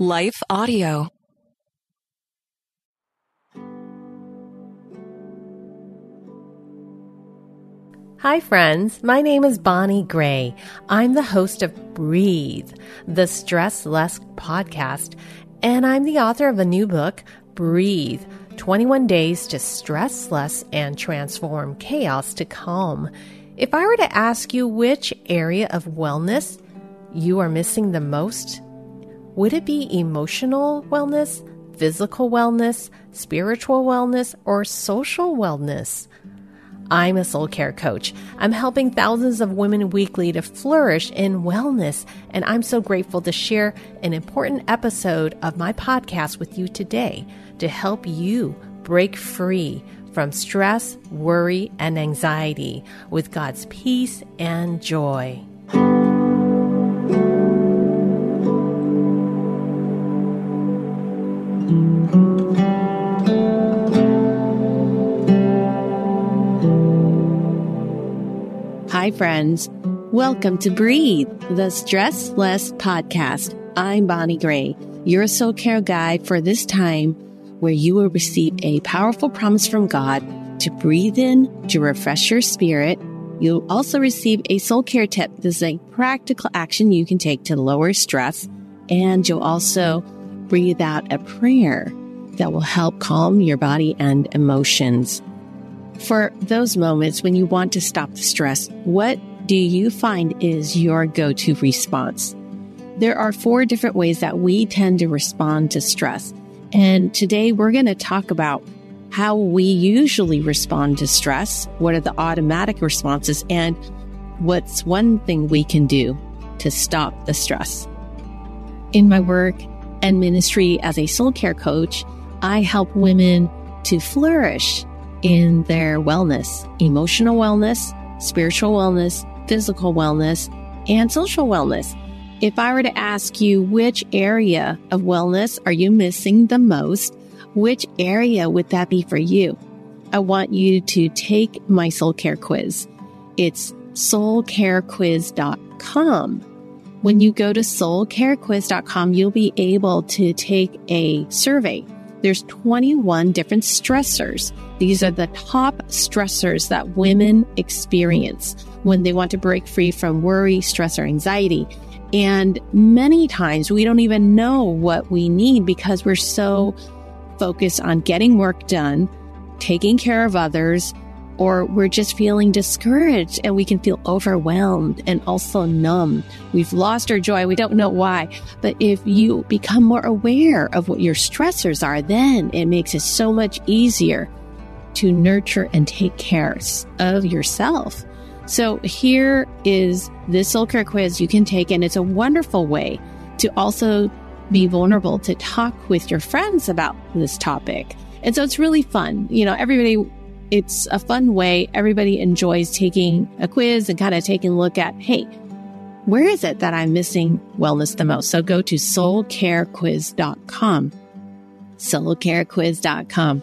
Life Audio. Hi, friends. My name is Bonnie Gray. I'm the host of Breathe, the Stress Less podcast, and I'm the author of a new book, Breathe 21 Days to Stress Less and Transform Chaos to Calm. If I were to ask you which area of wellness you are missing the most, would it be emotional wellness, physical wellness, spiritual wellness, or social wellness? I'm a soul care coach. I'm helping thousands of women weekly to flourish in wellness, and I'm so grateful to share an important episode of my podcast with you today to help you break free from stress, worry, and anxiety with God's peace and joy. Hi, friends. Welcome to Breathe, the Stress Less podcast. I'm Bonnie Gray, your soul care guide for this time where you will receive a powerful promise from God to breathe in to refresh your spirit. You'll also receive a soul care tip. This is a practical action you can take to lower stress. And you'll also breathe out a prayer that will help calm your body and emotions. For those moments when you want to stop the stress, what do you find is your go to response? There are four different ways that we tend to respond to stress. And today we're going to talk about how we usually respond to stress, what are the automatic responses, and what's one thing we can do to stop the stress. In my work and ministry as a soul care coach, I help women to flourish in their wellness, emotional wellness, spiritual wellness, physical wellness, and social wellness. If I were to ask you which area of wellness are you missing the most, which area would that be for you? I want you to take my soul care quiz. It's soulcarequiz.com. When you go to soulcarequiz.com, you'll be able to take a survey. There's 21 different stressors. These are the top stressors that women experience when they want to break free from worry, stress, or anxiety. And many times we don't even know what we need because we're so focused on getting work done, taking care of others, or we're just feeling discouraged and we can feel overwhelmed and also numb. We've lost our joy. We don't know why. But if you become more aware of what your stressors are, then it makes it so much easier to nurture and take care of yourself. So here is this soul care quiz you can take, and it's a wonderful way to also be vulnerable to talk with your friends about this topic. And so it's really fun. You know, everybody, it's a fun way. Everybody enjoys taking a quiz and kind of taking a look at, hey, where is it that I'm missing wellness the most? So go to soulcarequiz.com. Soulcarequiz.com.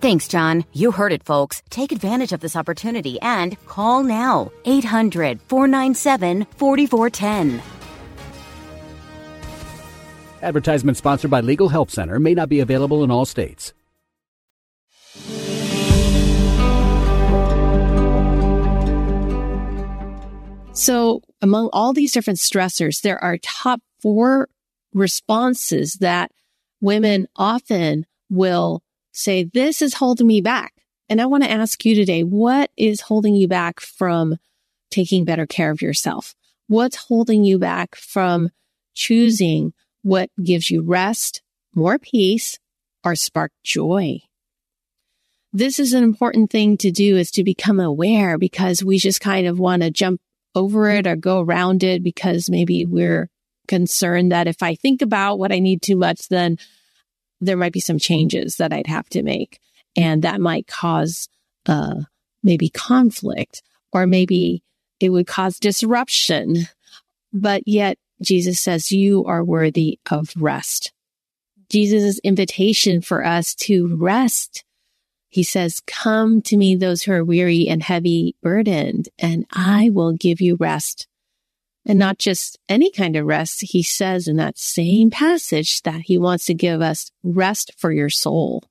Thanks, John. You heard it, folks. Take advantage of this opportunity and call now 800 497 4410. Advertisement sponsored by Legal Help Center may not be available in all states. So, among all these different stressors, there are top four responses that women often will say, This is holding me back. And I want to ask you today, what is holding you back from taking better care of yourself? What's holding you back from choosing what gives you rest, more peace, or spark joy? This is an important thing to do is to become aware because we just kind of want to jump over it or go around it because maybe we're concerned that if I think about what I need too much, then there might be some changes that I'd have to make. And that might cause, uh, maybe conflict or maybe it would cause disruption. But yet Jesus says you are worthy of rest. Jesus' invitation for us to rest he says, come to me, those who are weary and heavy burdened, and I will give you rest. And not just any kind of rest. He says in that same passage that he wants to give us rest for your soul.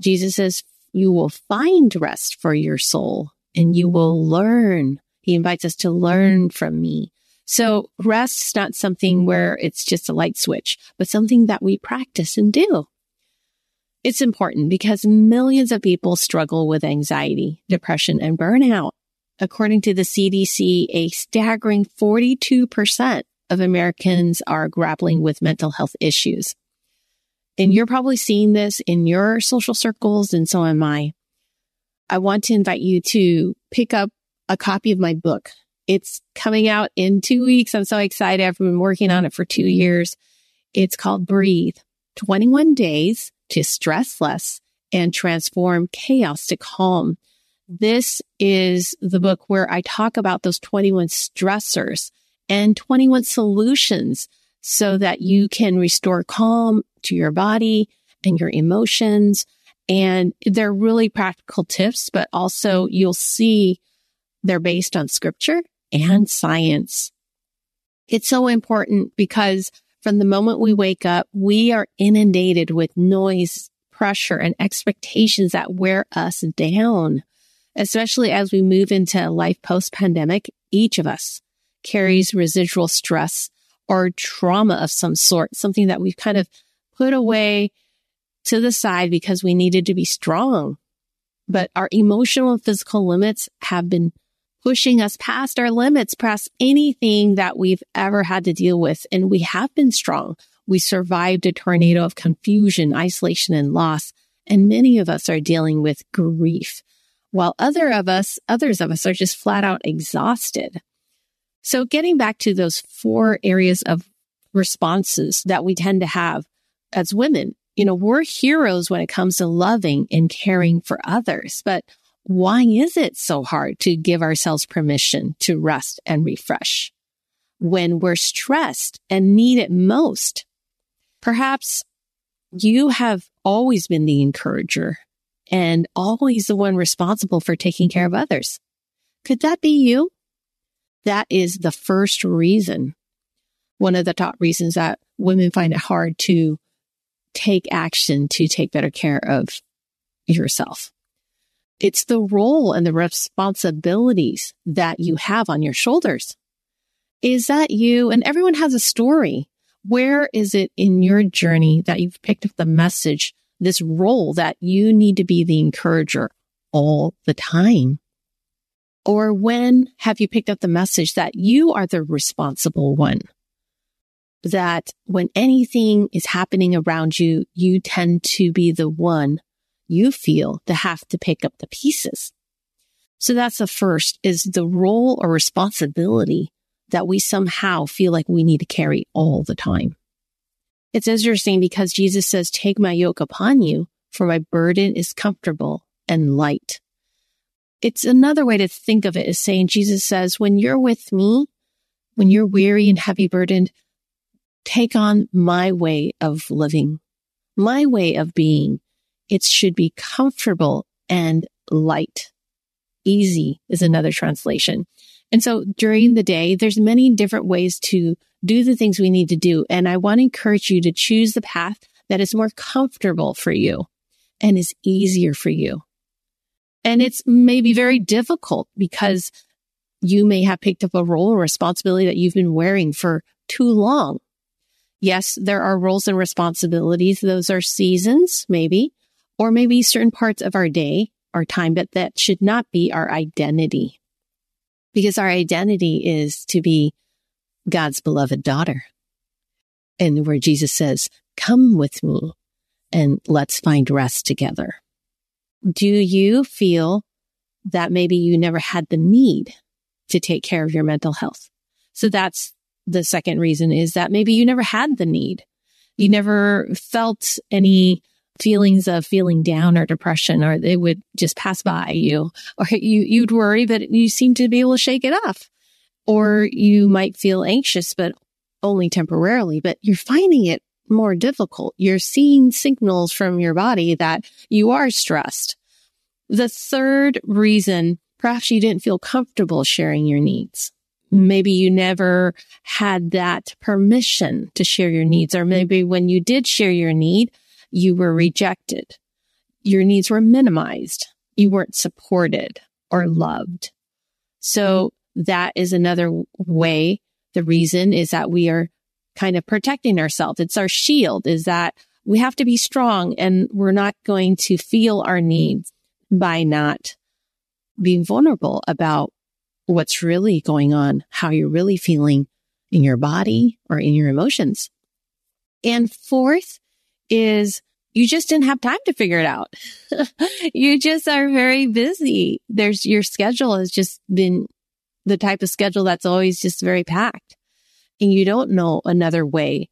Jesus says, you will find rest for your soul and you will learn. He invites us to learn from me. So rest is not something where it's just a light switch, but something that we practice and do. It's important because millions of people struggle with anxiety, depression, and burnout. According to the CDC, a staggering 42% of Americans are grappling with mental health issues. And you're probably seeing this in your social circles, and so am I. I want to invite you to pick up a copy of my book. It's coming out in two weeks. I'm so excited. I've been working on it for two years. It's called Breathe 21 Days to stress less and transform chaos to calm. This is the book where I talk about those 21 stressors and 21 solutions so that you can restore calm to your body and your emotions. And they're really practical tips, but also you'll see they're based on scripture and science. It's so important because from the moment we wake up, we are inundated with noise, pressure, and expectations that wear us down. Especially as we move into life post pandemic, each of us carries mm-hmm. residual stress or trauma of some sort, something that we've kind of put away to the side because we needed to be strong. But our emotional and physical limits have been pushing us past our limits, past anything that we've ever had to deal with. And we have been strong. We survived a tornado of confusion, isolation, and loss. And many of us are dealing with grief, while other of us, others of us are just flat out exhausted. So getting back to those four areas of responses that we tend to have as women, you know, we're heroes when it comes to loving and caring for others, but why is it so hard to give ourselves permission to rest and refresh when we're stressed and need it most? Perhaps you have always been the encourager and always the one responsible for taking care of others. Could that be you? That is the first reason, one of the top reasons that women find it hard to take action to take better care of yourself. It's the role and the responsibilities that you have on your shoulders. Is that you? And everyone has a story. Where is it in your journey that you've picked up the message, this role that you need to be the encourager all the time? Or when have you picked up the message that you are the responsible one? That when anything is happening around you, you tend to be the one you feel to have to pick up the pieces. So that's the first is the role or responsibility that we somehow feel like we need to carry all the time. It's interesting because Jesus says, take my yoke upon you for my burden is comfortable and light. it's another way to think of it is saying Jesus says, when you're with me, when you're weary and heavy burdened, take on my way of living, my way of being. It should be comfortable and light. Easy is another translation. And so during the day, there's many different ways to do the things we need to do. And I want to encourage you to choose the path that is more comfortable for you and is easier for you. And it's maybe very difficult because you may have picked up a role or responsibility that you've been wearing for too long. Yes, there are roles and responsibilities. Those are seasons, maybe, or maybe certain parts of our day, our time, but that should not be our identity because our identity is to be God's beloved daughter. And where Jesus says, come with me and let's find rest together. Do you feel that maybe you never had the need to take care of your mental health? So that's the second reason is that maybe you never had the need. You never felt any feelings of feeling down or depression, or they would just pass by you, or you, you'd worry, but you seem to be able to shake it off. Or you might feel anxious, but only temporarily, but you're finding it more difficult. You're seeing signals from your body that you are stressed. The third reason, perhaps you didn't feel comfortable sharing your needs. Maybe you never had that permission to share your needs, or maybe when you did share your need, you were rejected. Your needs were minimized. You weren't supported or loved. So that is another way. The reason is that we are kind of protecting ourselves. It's our shield is that we have to be strong and we're not going to feel our needs by not being vulnerable about what's really going on, how you're really feeling in your body or in your emotions. And fourth is you just didn't have time to figure it out. you just are very busy. There's your schedule has just been the type of schedule that's always just very packed and you don't know another way.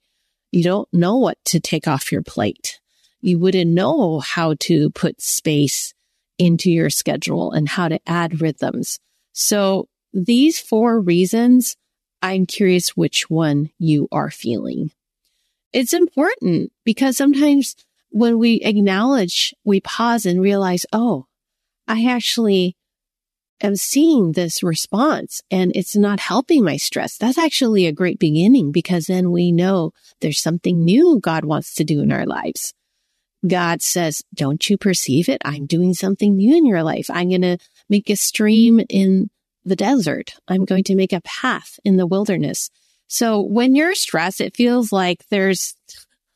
You don't know what to take off your plate. You wouldn't know how to put space into your schedule and how to add rhythms. So these four reasons, I'm curious which one you are feeling. It's important because sometimes when we acknowledge, we pause and realize, oh, I actually am seeing this response and it's not helping my stress, that's actually a great beginning because then we know there's something new God wants to do in our lives. God says, don't you perceive it? I'm doing something new in your life. I'm going to make a stream in the desert. I'm going to make a path in the wilderness. So when you're stressed, it feels like there's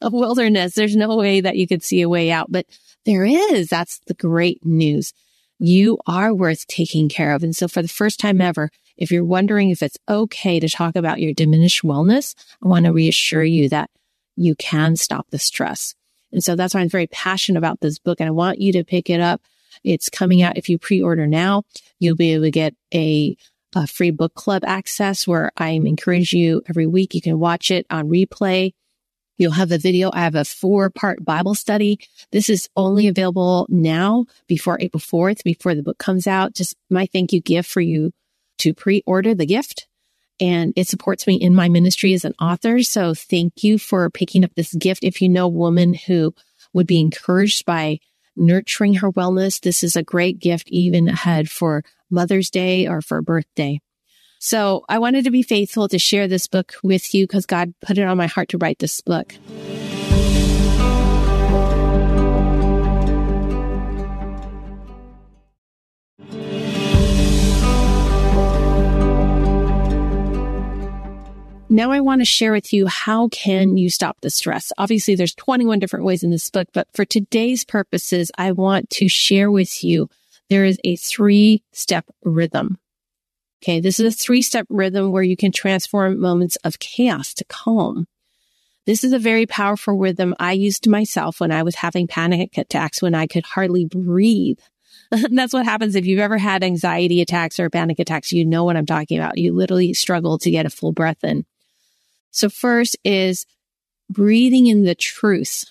a wilderness. There's no way that you could see a way out, but there is. That's the great news you are worth taking care of. And so for the first time ever, if you're wondering if it's okay to talk about your diminished wellness, I want to reassure you that you can stop the stress. And so that's why I'm very passionate about this book and I want you to pick it up. It's coming out. If you pre-order now, you'll be able to get a, free book club access where I encourage you every week. You can watch it on replay You'll have a video. I have a four part Bible study. This is only available now before April 4th, before the book comes out. Just my thank you gift for you to pre order the gift. And it supports me in my ministry as an author. So thank you for picking up this gift. If you know a woman who would be encouraged by nurturing her wellness, this is a great gift even ahead for Mother's Day or for birthday. So I wanted to be faithful to share this book with you because God put it on my heart to write this book. Now I want to share with you how can you stop the stress? Obviously there's 21 different ways in this book, but for today's purposes, I want to share with you there is a three step rhythm Okay. This is a three step rhythm where you can transform moments of chaos to calm. This is a very powerful rhythm I used myself when I was having panic attacks when I could hardly breathe. That's what happens if you've ever had anxiety attacks or panic attacks. You know what I'm talking about. You literally struggle to get a full breath in. So first is breathing in the truth.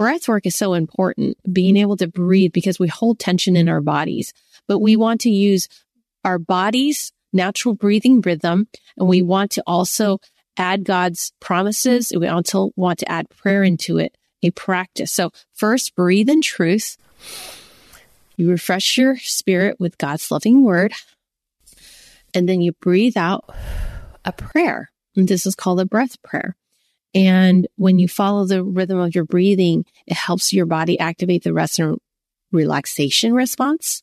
Breath work is so important, being mm-hmm. able to breathe because we hold tension in our bodies. but we mm-hmm. want to use our body's natural breathing rhythm. And we want to also add God's promises. We also want to add prayer into it, a practice. So first breathe in truth. You refresh your spirit with God's loving word. And then you breathe out a prayer. And this is called a breath prayer. And when you follow the rhythm of your breathing, it helps your body activate the rest and relaxation response.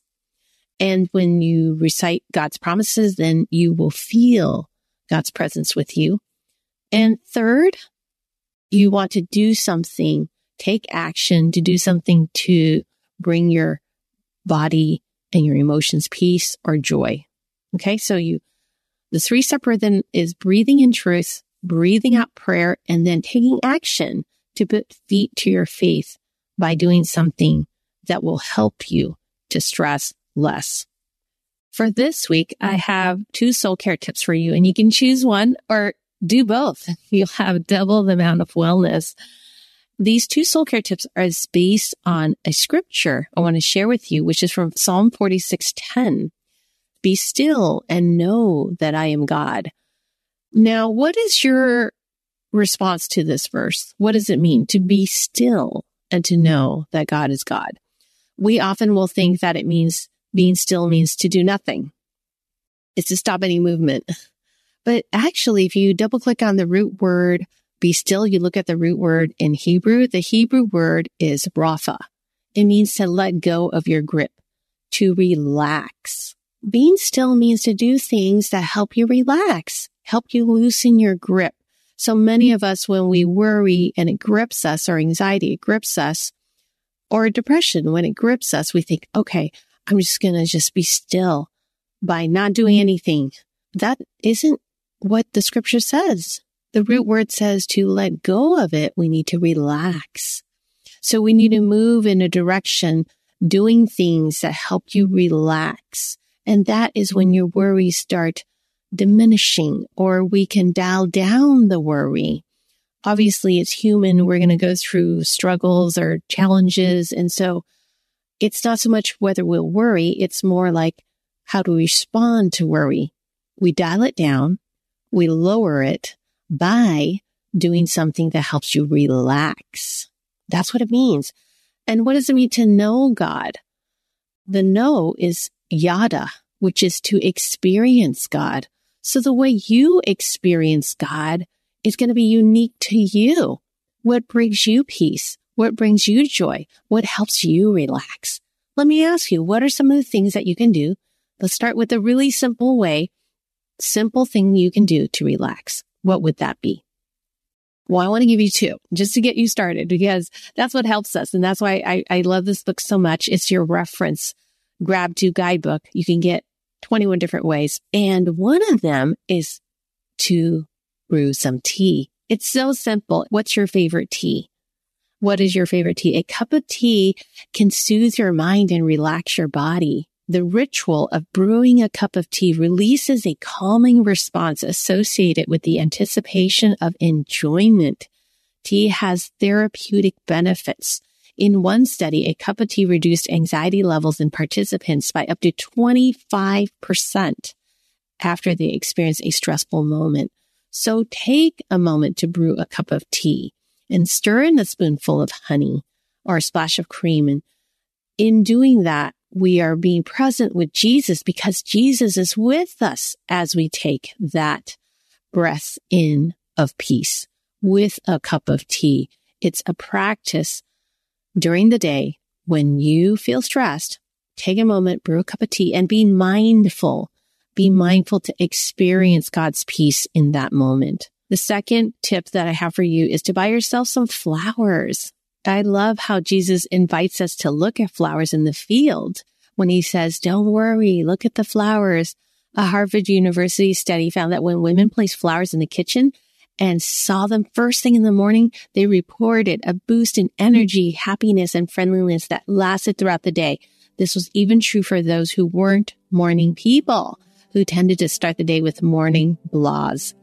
And when you recite God's promises, then you will feel God's presence with you. And third, you want to do something, take action to do something to bring your body and your emotions peace or joy. Okay. So you, the three step rhythm is breathing in truth, breathing out prayer, and then taking action to put feet to your faith by doing something that will help you to stress less. For this week, I have two soul care tips for you and you can choose one or do both. You'll have double the amount of wellness. These two soul care tips are based on a scripture I want to share with you, which is from Psalm 46:10. Be still and know that I am God. Now, what is your response to this verse? What does it mean to be still and to know that God is God? We often will think that it means being still means to do nothing. It's to stop any movement. But actually, if you double click on the root word, be still, you look at the root word in Hebrew, the Hebrew word is rapha. It means to let go of your grip, to relax. Being still means to do things that help you relax, help you loosen your grip. So many of us, when we worry and it grips us or anxiety, it grips us or depression, when it grips us, we think, okay, I'm just going to just be still by not doing mm-hmm. anything. That isn't what the scripture says. The root mm-hmm. word says to let go of it. We need to relax. So we need to mm-hmm. move in a direction doing things that help you relax. And that is when your worries start diminishing or we can dial down the worry. Obviously, it's human. We're going to go through struggles or challenges. And so it's not so much whether we'll worry. It's more like how to respond to worry. We dial it down. We lower it by doing something that helps you relax. That's what it means. And what does it mean to know God? The know is yada, which is to experience God. So the way you experience God is going to be unique to you. What brings you peace? What brings you joy? What helps you relax? Let me ask you, what are some of the things that you can do? Let's start with a really simple way, simple thing you can do to relax. What would that be? Well, I want to give you two just to get you started because that's what helps us. And that's why I, I love this book so much. It's your reference grab to guidebook. You can get 21 different ways. And one of them is to brew some tea. It's so simple. What's your favorite tea? What is your favorite tea? A cup of tea can soothe your mind and relax your body. The ritual of brewing a cup of tea releases a calming response associated with the anticipation of enjoyment. Tea has therapeutic benefits. In one study, a cup of tea reduced anxiety levels in participants by up to 25% after they experienced a stressful moment. So take a moment to brew a cup of tea and stir in a spoonful of honey or a splash of cream. And in doing that, we are being present with Jesus because Jesus is with us as we take that breath in of peace with a cup of tea. It's a practice during the day when you feel stressed. Take a moment, brew a cup of tea and be mindful. Be mm-hmm. mindful to experience God's peace in that moment. The second tip that I have for you is to buy yourself some flowers. I love how Jesus invites us to look at flowers in the field when he says, don't worry, look at the flowers. A Harvard University study found that when women place flowers in the kitchen and saw them first thing in the morning, they reported a boost in energy, happiness, and friendliness that lasted throughout the day. This was even true for those who weren't morning people, who tended to start the day with morning blahs.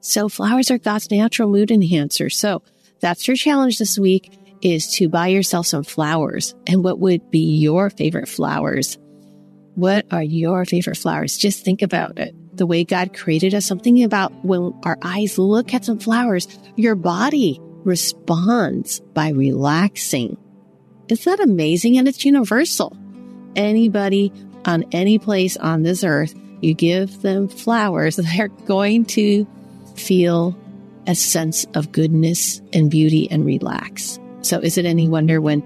So flowers are God's natural mood enhancer. So that's your challenge this week is to buy yourself some flowers. And what would be your favorite flowers? What are your favorite flowers? Just think about it. The way God created us, something about when our eyes look at some flowers, your body responds by relaxing. Is that amazing? And it's universal. Anybody on any place on this earth, you give them flowers, they're going to feel a sense of goodness and beauty and relax. So is it any wonder when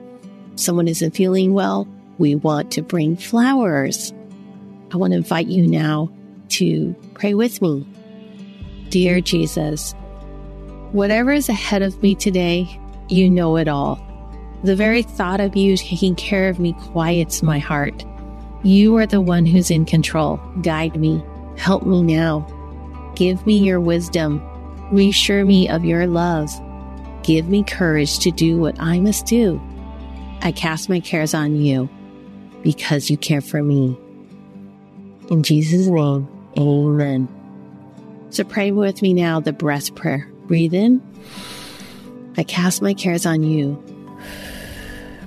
someone isn't feeling well, we want to bring flowers? I want to invite you now to pray with me. Dear Jesus, whatever is ahead of me today, you know it all. The very thought of you taking care of me quiets my heart. You are the one who's in control. Guide me. Help me now. Give me your wisdom. Reassure me of your love. Give me courage to do what I must do. I cast my cares on you because you care for me. In Jesus' name, amen. So pray with me now the breath prayer. Breathe in. I cast my cares on you.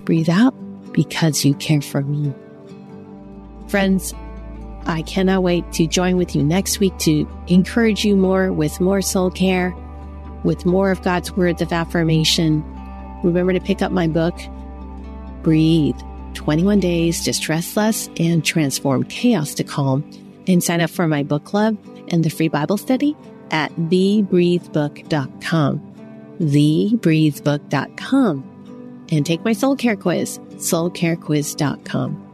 Breathe out because you care for me. Friends, I cannot wait to join with you next week to encourage you more with more soul care, with more of God's words of affirmation. Remember to pick up my book, Breathe 21 Days to Stress Less and Transform Chaos to Calm, and sign up for my book club and the free Bible study at thebreathebook.com. Thebreathebook.com. And take my soul care quiz, soulcarequiz.com.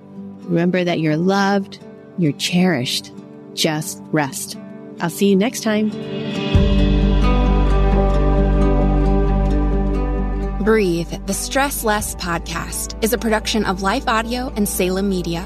Remember that you're loved, you're cherished. Just rest. I'll see you next time. Breathe, the Stress Less podcast, is a production of Life Audio and Salem Media.